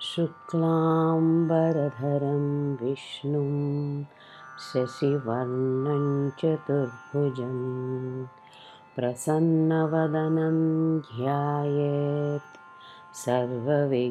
शुक्लाम्बरधरं विष्णुं शशिवर्णं चतुर्भुजं प्रसन्नवदनं ध्यायेत् सर्वविघ्नोपशान्त